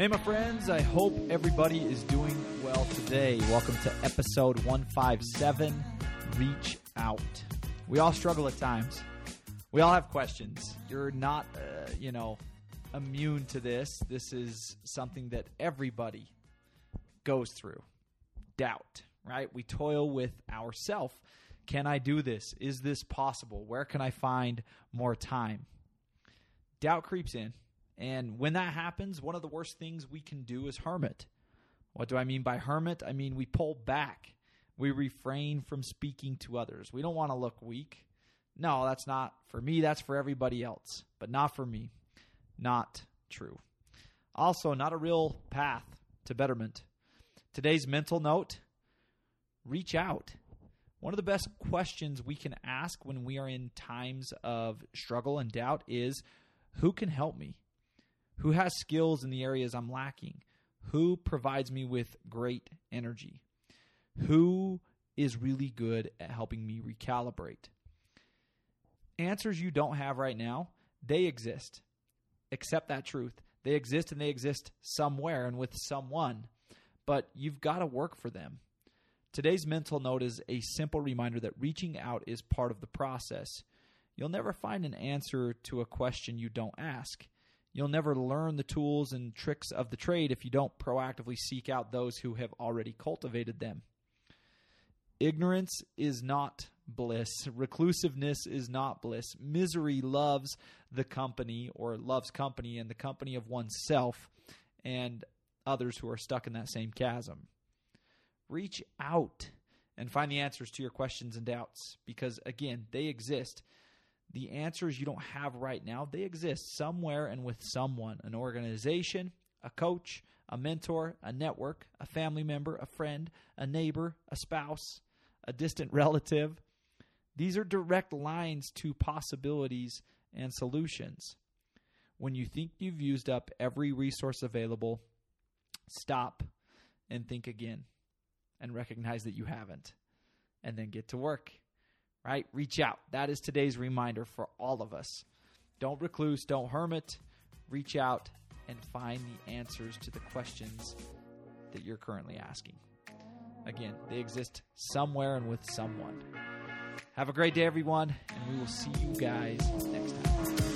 Hey, my friends, I hope everybody is doing well today. Welcome to episode 157 Reach Out. We all struggle at times, we all have questions. You're not, uh, you know, immune to this. This is something that everybody goes through doubt, right? We toil with ourself. Can I do this? Is this possible? Where can I find more time? Doubt creeps in and when that happens, one of the worst things we can do is hermit. What do I mean by hermit? I mean we pull back. We refrain from speaking to others. We don't want to look weak. No, that's not for me. That's for everybody else, but not for me. Not true. Also, not a real path to betterment. Today's mental note reach out. One of the best questions we can ask when we are in times of struggle and doubt is who can help me? Who has skills in the areas I'm lacking? Who provides me with great energy? Who is really good at helping me recalibrate? Answers you don't have right now, they exist. Accept that truth. They exist and they exist somewhere and with someone, but you've got to work for them. Today's mental note is a simple reminder that reaching out is part of the process. You'll never find an answer to a question you don't ask. You'll never learn the tools and tricks of the trade if you don't proactively seek out those who have already cultivated them. Ignorance is not bliss. Reclusiveness is not bliss. Misery loves the company or loves company and the company of oneself and others who are stuck in that same chasm. Reach out and find the answers to your questions and doubts because, again, they exist the answers you don't have right now, they exist somewhere and with someone an organization, a coach, a mentor, a network, a family member, a friend, a neighbor, a spouse, a distant relative. These are direct lines to possibilities and solutions. When you think you've used up every resource available, stop and think again and recognize that you haven't, and then get to work right? Reach out. That is today's reminder for all of us. Don't recluse, don't hermit. Reach out and find the answers to the questions that you're currently asking. Again, they exist somewhere and with someone. Have a great day, everyone, and we will see you guys next time.